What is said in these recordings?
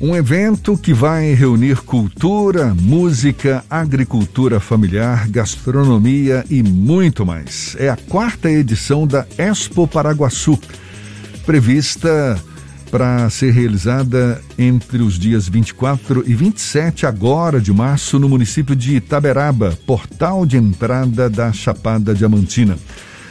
Um evento que vai reunir cultura, música, agricultura familiar, gastronomia e muito mais. É a quarta edição da Expo Paraguaçu, prevista para ser realizada entre os dias 24 e 27 agora de março no município de Itaberaba, portal de entrada da Chapada Diamantina.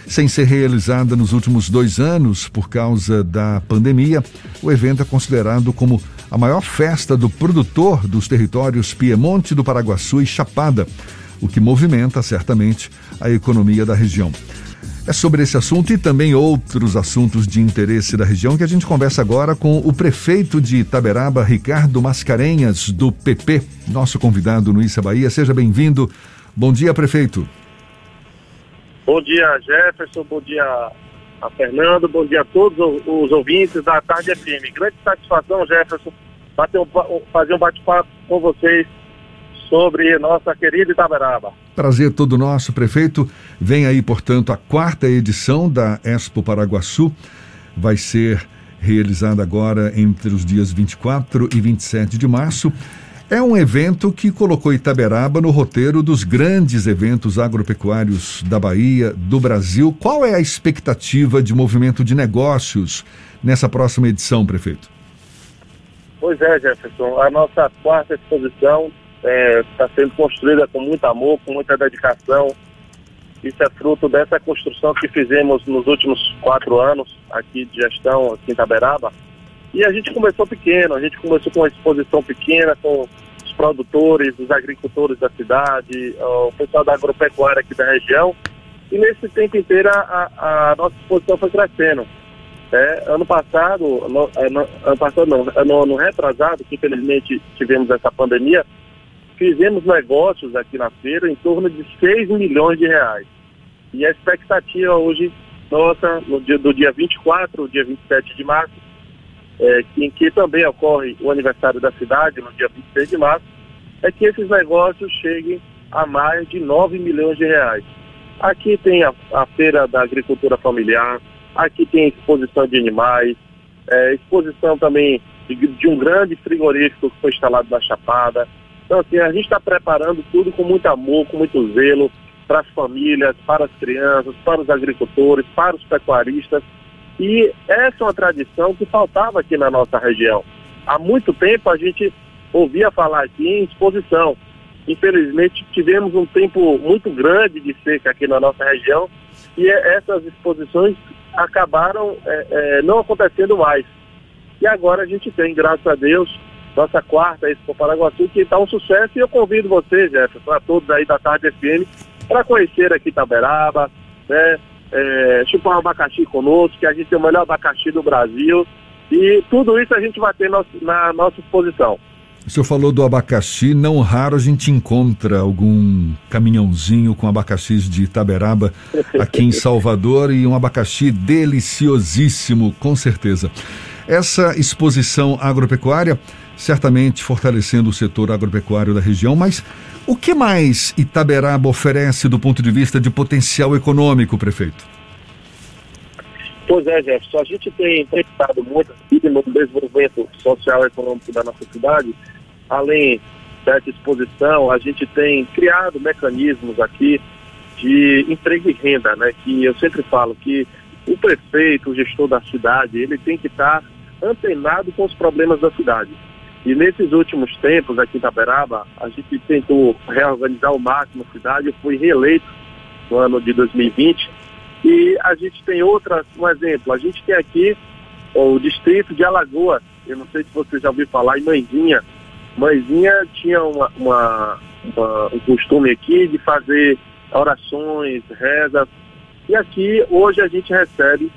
Sem ser realizada nos últimos dois anos por causa da pandemia, o evento é considerado como a maior festa do produtor dos territórios Piemonte do Paraguaçu e Chapada, o que movimenta certamente a economia da região. É sobre esse assunto e também outros assuntos de interesse da região que a gente conversa agora com o prefeito de Itaberaba, Ricardo Mascarenhas, do PP, nosso convidado no Issa Bahia. Seja bem-vindo. Bom dia, prefeito. Bom dia, Jefferson. Bom dia a Fernando, bom dia a todos os ouvintes da Tarde FM. Grande satisfação, Jefferson, bater um, fazer um bate-papo com vocês sobre nossa querida Itaberaba. Prazer todo nosso, prefeito. Vem aí, portanto, a quarta edição da Expo Paraguaçu. Vai ser realizada agora entre os dias 24 e 27 de março. É um evento que colocou Itaberaba no roteiro dos grandes eventos agropecuários da Bahia, do Brasil. Qual é a expectativa de movimento de negócios nessa próxima edição, prefeito? Pois é, Jefferson. A nossa quarta exposição está é, tá sendo construída com muito amor, com muita dedicação. Isso é fruto dessa construção que fizemos nos últimos quatro anos aqui de gestão aqui em Itaberaba e a gente começou pequeno, a gente começou com uma exposição pequena, com os produtores, os agricultores da cidade, o pessoal da agropecuária aqui da região. E nesse tempo inteiro a, a nossa exposição foi crescendo. É, ano passado, no, é, no, ano passado não, no ano retrasado, que infelizmente tivemos essa pandemia, fizemos negócios aqui na feira em torno de 6 milhões de reais. E a expectativa hoje, nossa, no dia, do dia 24, dia 27 de março, é, em que também ocorre o aniversário da cidade, no dia 26 de março, é que esses negócios cheguem a mais de 9 milhões de reais. Aqui tem a, a feira da agricultura familiar, aqui tem exposição de animais, é, exposição também de, de, um grande frigorífico que foi instalado na Chapada. Então, assim, a gente está preparando tudo com muito amor, com muito zelo, para as famílias, para as crianças, para os agricultores, para os pecuaristas, e essa é uma tradição que faltava aqui na nossa região. Há muito tempo a gente ouvia falar aqui em exposição. Infelizmente tivemos um tempo muito grande de seca aqui na nossa região e essas exposições acabaram é, é, não acontecendo mais. E agora a gente tem, graças a Deus, nossa quarta Expo Paraguaçu, que está um sucesso e eu convido vocês, Jefferson, a todos aí da Tarde FM, para conhecer aqui Itaberaba, né, é, chupar um abacaxi conosco, que a gente tem o melhor abacaxi do Brasil. E tudo isso a gente vai ter na nossa exposição. O senhor falou do abacaxi, não raro a gente encontra algum caminhãozinho com abacaxis de Itaberaba aqui em Salvador e um abacaxi deliciosíssimo, com certeza. Essa exposição agropecuária, certamente fortalecendo o setor agropecuário da região, mas o que mais Itaberaba oferece do ponto de vista de potencial econômico, prefeito? Pois é, Jefferson. A gente tem pensado muito no desenvolvimento social e econômico da nossa cidade. Além dessa exposição, a gente tem criado mecanismos aqui de emprego e renda, né? Que eu sempre falo que o prefeito, o gestor da cidade, ele tem que estar antenado com os problemas da cidade. E nesses últimos tempos, aqui em Itaberaba, a gente tentou reorganizar o máximo a cidade. Eu fui reeleito no ano de 2020. E a gente tem outras, um exemplo, a gente tem aqui o distrito de Alagoas. Eu não sei se você já ouviu falar em Mãezinha. Mãezinha tinha uma, uma, uma, um costume aqui de fazer orações, rezas. E aqui, hoje, a gente recebe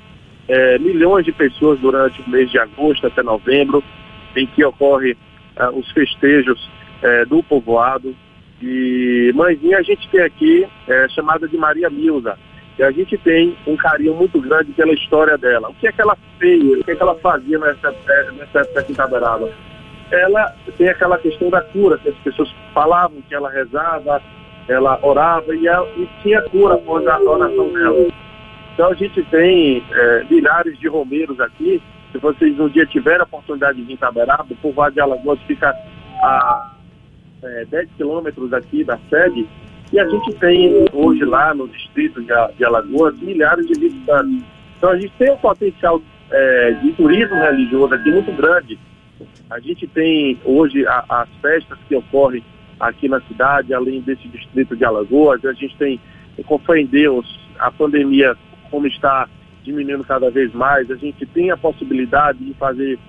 é, milhões de pessoas durante o mês de agosto até novembro em que ocorre uh, os festejos uh, do povoado. E mãezinha a gente tem aqui é, chamada de Maria Milda. E a gente tem um carinho muito grande pela história dela. O que é que ela fez, o que é que ela fazia nessa, nessa época aqui em Taberaba? Ela tem aquela questão da cura, que as pessoas falavam que ela rezava, ela orava e, ela, e tinha cura após a oração dela. Então a gente tem é, milhares de romeiros aqui Se vocês um dia tiverem a oportunidade de vir em Taberaba, por Vale de Alagoas fica a é, 10 quilômetros aqui da sede, e a gente tem hoje lá no distrito de Alagoas milhares de visitantes. Então a gente tem um potencial é, de turismo religioso aqui muito grande. A gente tem hoje a, as festas que ocorrem aqui na cidade, além desse distrito de Alagoas, a gente tem, com fé em Deus, a pandemia como está diminuindo cada vez mais, a gente tem a possibilidade de fazer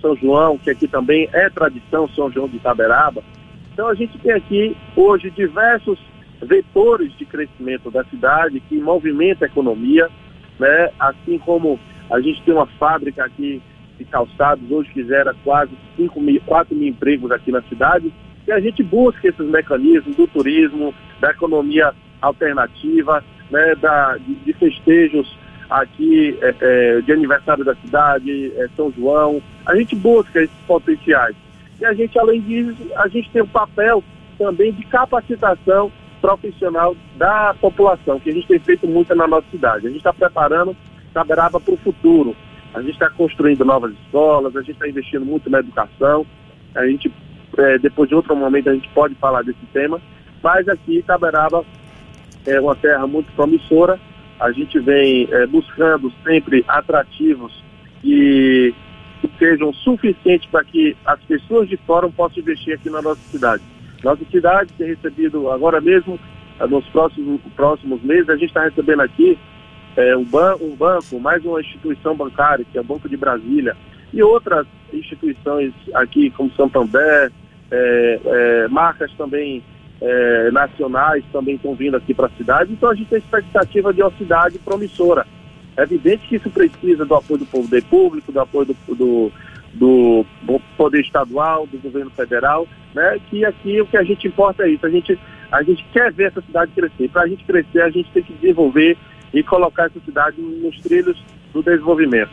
São João, que aqui também é tradição, São João de Itaberaba. Então a gente tem aqui hoje diversos vetores de crescimento da cidade que movimenta a economia, né? assim como a gente tem uma fábrica aqui de calçados, hoje que gera quase 5 mil, 4 mil empregos aqui na cidade, e a gente busca esses mecanismos do turismo, da economia alternativa, né, da, de, de festejos aqui é, é, de aniversário da cidade, é, São João, a gente busca esses potenciais. E a gente, além disso, a gente tem um papel também de capacitação profissional da população, que a gente tem feito muito na nossa cidade. A gente está preparando Taberaba para o futuro. A gente está construindo novas escolas, a gente está investindo muito na educação. A gente, é, depois de outro momento, a gente pode falar desse tema. Mas aqui, Taberaba é uma terra muito promissora. A gente vem é, buscando sempre atrativos e que sejam suficientes para que as pessoas de fora possam investir aqui na nossa cidade. Nossa cidade tem recebido agora mesmo, eh, nos próximos, próximos meses, a gente está recebendo aqui é, um, ban um banco, mais uma instituição bancária, que é o Banco de Brasília, e outras instituições aqui, como Santander, é, é, marcas também é, nacionais também estão vindo aqui para a cidade, então a gente tem expectativa de uma cidade promissora. É evidente que isso precisa do apoio do poder público, do apoio do, do do poder estadual, do governo federal, né? Que aqui o que a gente importa é isso. A gente, a gente quer ver essa cidade crescer. Para a gente crescer, a gente tem que desenvolver e colocar essa cidade nos trilhos do desenvolvimento.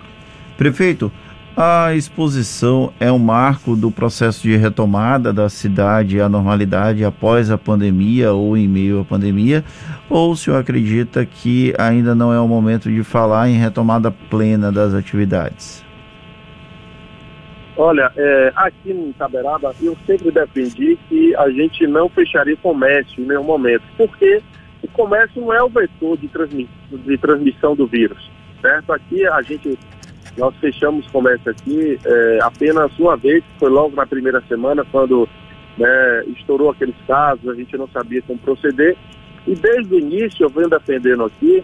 Prefeito, a exposição é um marco do processo de retomada da cidade à normalidade após a pandemia ou em meio à pandemia? Ou o senhor acredita que ainda não é o momento de falar em retomada plena das atividades? Olha, é, aqui em Taberaba eu sempre defendi que a gente não fecharia comércio em nenhum momento, porque o comércio não é o vetor de, transmi de transmissão do vírus, certo? Aqui a gente, nós fechamos comércio aqui é, apenas uma vez, foi logo na primeira semana, quando né, estourou aqueles casos, a gente não sabia como proceder, e desde o início eu venho defendendo aqui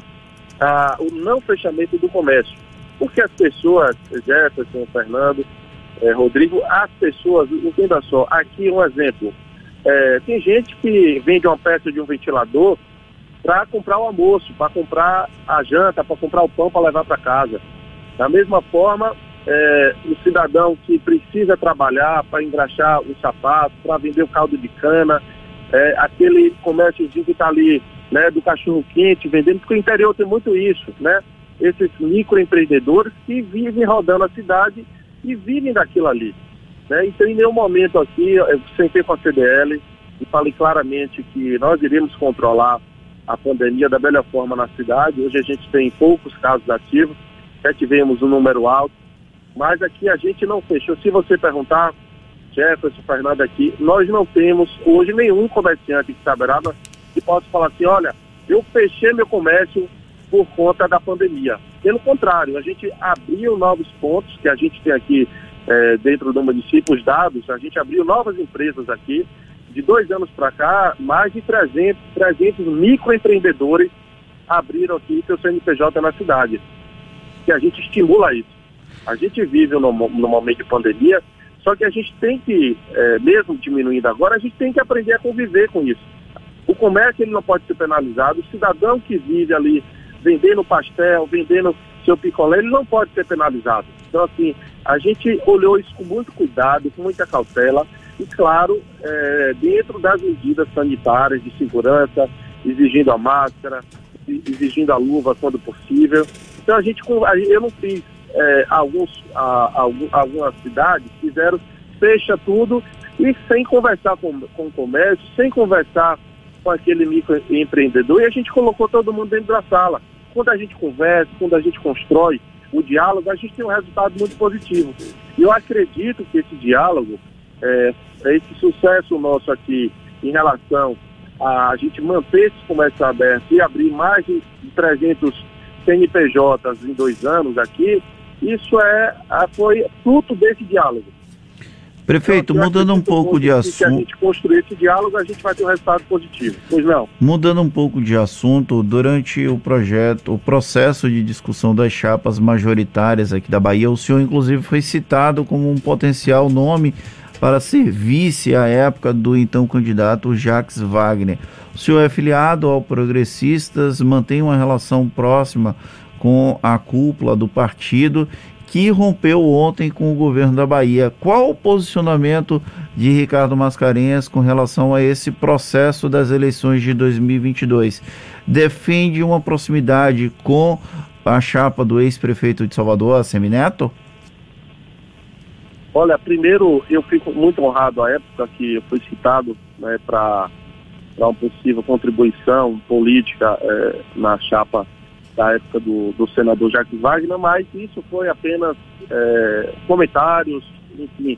o não fechamento do comércio, porque as pessoas, Jefferson, Fernando, é, Rodrigo, as pessoas, entenda só, aqui um exemplo. É, tem gente que vende uma peça de um ventilador para comprar o almoço, para comprar a janta, para comprar o pão para levar para casa. Da mesma forma, é, o cidadão que precisa trabalhar para engraxar o sapato, para vender o caldo de cana, é, aquele comérciozinho que está ali, né, do cachorro quente, vendendo, porque o interior tem muito isso, né? Esses microempreendedores que vivem rodando a cidade e vivem daquilo ali. Né? Então, em nenhum momento aqui, eu sentei com a CDL e falei claramente que nós iríamos controlar a pandemia da melhor forma na cidade. Hoje a gente tem poucos casos ativos, já tivemos um número alto, mas aqui a gente não fechou. Se você perguntar, Jefferson, Fernando aqui, nós não temos hoje nenhum comerciante de Saberaba que possa falar assim, olha, eu fechei meu comércio por conta da pandemia. Pelo contrário, a gente abriu novos pontos que a gente tem aqui é, dentro do município, os dados, a gente abriu novas empresas aqui. De dois anos para cá, mais de 300, 300 microempreendedores abriram aqui seu CNPJ na cidade. Que a gente estimula isso. A gente vive no momento de pandemia, só que a gente tem que, é, mesmo diminuindo agora, a gente tem que aprender a conviver com isso. O comércio ele não pode ser penalizado, o cidadão que vive ali vendendo pastel, vendendo seu picolé, ele não pode ser penalizado. Então, assim, a gente olhou isso com muito cuidado, com muita cautela e, claro, é, dentro das medidas sanitárias de segurança, exigindo a máscara, exigindo a luva quando possível. Então, a gente, eu não fiz, é, alguns, a, algumas cidades fizeram, fecha tudo e sem conversar com, com o comércio, sem conversar com aquele microempreendedor, e a gente colocou todo mundo dentro da sala quando a gente conversa, quando a gente constrói o diálogo, a gente tem um resultado muito positivo. E eu acredito que esse diálogo, é, esse sucesso nosso aqui em relação a, gente manter esse comércio aberto e abrir mais de 300 CNPJs em dois anos aqui, isso é, foi fruto desse diálogo. Prefeito, então, mudando um pouco de assunto. Se a gente construir esse diálogo, a gente vai ter um resultado positivo. Pois não. Mudando um pouco de assunto, durante o projeto, o processo de discussão das chapas majoritárias aqui da Bahia, o senhor inclusive foi citado como um potencial nome para ser vice à época do então candidato Jacques Wagner. O senhor é filiado ao Progressistas, mantém uma relação próxima com a cúpula do partido que rompeu ontem com o governo da Bahia. Qual o posicionamento de Ricardo Mascarenhas com relação a esse processo das eleições de 2022? Defende uma proximidade com a chapa do ex-prefeito de Salvador, Semineto? Olha, primeiro eu fico muito honrado à época que eu fui citado né, para uma possível contribuição política é, na chapa da época do, do senador Jacques Wagner, mas isso foi apenas é, comentários, enfim,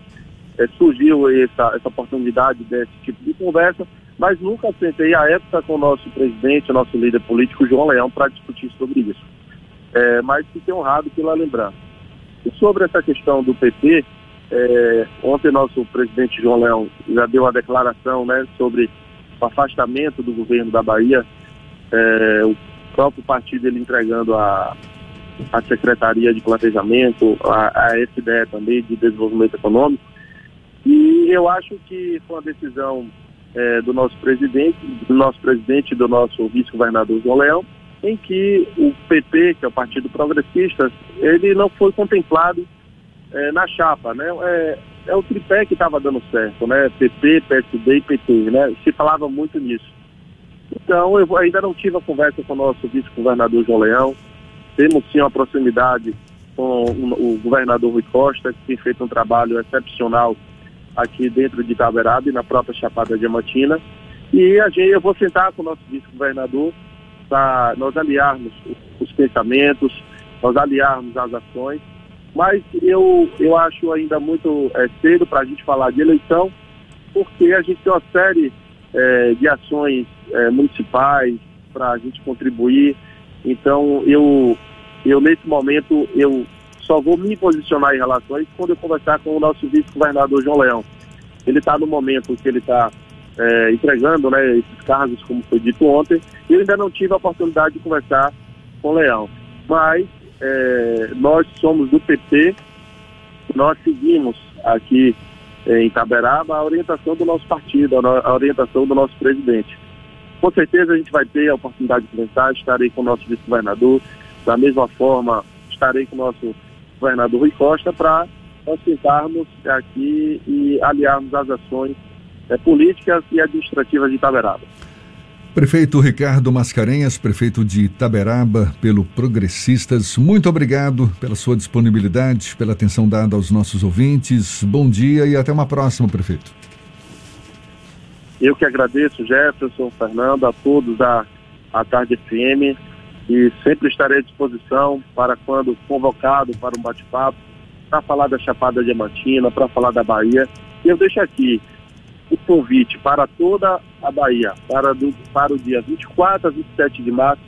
é, surgiu essa, essa oportunidade desse tipo de conversa, mas nunca sentei a época com o nosso presidente, nosso líder político, João Leão, para discutir sobre isso. É, mas fiquei honrado pela lembrança. E sobre essa questão do PT, é, ontem nosso presidente João Leão já deu uma declaração né, sobre o afastamento do governo da Bahia. É, o próprio partido ele entregando a, a Secretaria de Planejamento, a, a SDE também de Desenvolvimento Econômico. E eu acho que foi uma decisão é, do nosso presidente, do nosso presidente do nosso vice-governador João Leão, em que o PP, que é o Partido Progressista, ele não foi contemplado é, na chapa, né? É, é o tripé que estava dando certo, né? PP, PSD e PT, né? Se falava muito nisso. Então, eu ainda não tive a conversa com o nosso vice-governador João Leão. Temos sim uma proximidade com o governador Rui Costa, que tem feito um trabalho excepcional aqui dentro de Itaberaba e na própria Chapada Diamantina. E a gente, eu vou sentar com o nosso vice-governador para nós aliarmos os pensamentos, nós aliarmos as ações. Mas eu, eu acho ainda muito é, cedo para a gente falar de eleição, porque a gente tem uma série é, de ações é, municipais para a gente contribuir. Então, eu, eu nesse momento, eu só vou me posicionar em relação a isso quando eu conversar com o nosso vice-governador João Leão. Ele está no momento que ele está é, entregando né, esses cargos, como foi dito ontem, e eu ainda não tive a oportunidade de conversar com o Leão. Mas é, nós somos do PT, nós seguimos aqui em Itaberaba a orientação do nosso partido, a orientação do nosso presidente. Com certeza a gente vai ter a oportunidade de conversar, estarei com o nosso vice-governador, da mesma forma estarei com o nosso governador Rui Costa para nós sentarmos aqui e aliarmos as ações é, políticas e administrativas de Itaberaba. Prefeito Ricardo Mascarenhas, prefeito de Itaberaba, pelo Progressistas, muito obrigado pela sua disponibilidade, pela atenção dada aos nossos ouvintes. Bom dia e até uma próxima, prefeito. Eu que agradeço, Jefferson, Fernando, a todos da a Tarde FM e sempre estarei à disposição para quando convocado para um bate-papo, para falar da Chapada Diamantina, para falar da Bahia. E eu deixo aqui o convite para toda a Bahia, para, do, para o dia 24 a 27 de março,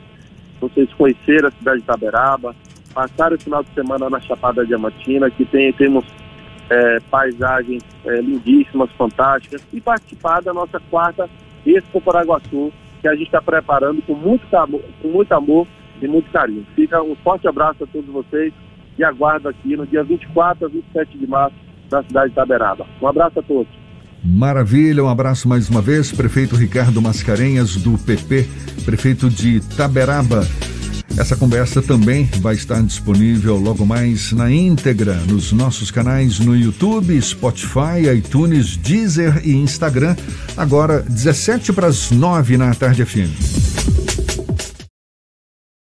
vocês conhecerem a cidade de Taberaba, passar o final de semana na Chapada Diamantina, que tem, temos é, paisagens é, lindíssimas, fantásticas, e participar da nossa quarta Expo Paraguaçu, que a gente está preparando com muito, com muito amor e muito carinho. Fica um forte abraço a todos vocês e aguardo aqui no dia 24 a 27 de março na cidade de Taberaba. Um abraço a todos. Maravilha, um abraço mais uma vez, prefeito Ricardo Mascarenhas, do PP, prefeito de Taberaba. Essa conversa também vai estar disponível logo mais na íntegra nos nossos canais no YouTube, Spotify, iTunes, Deezer e Instagram. Agora, 17 para as 9 na tarde FM.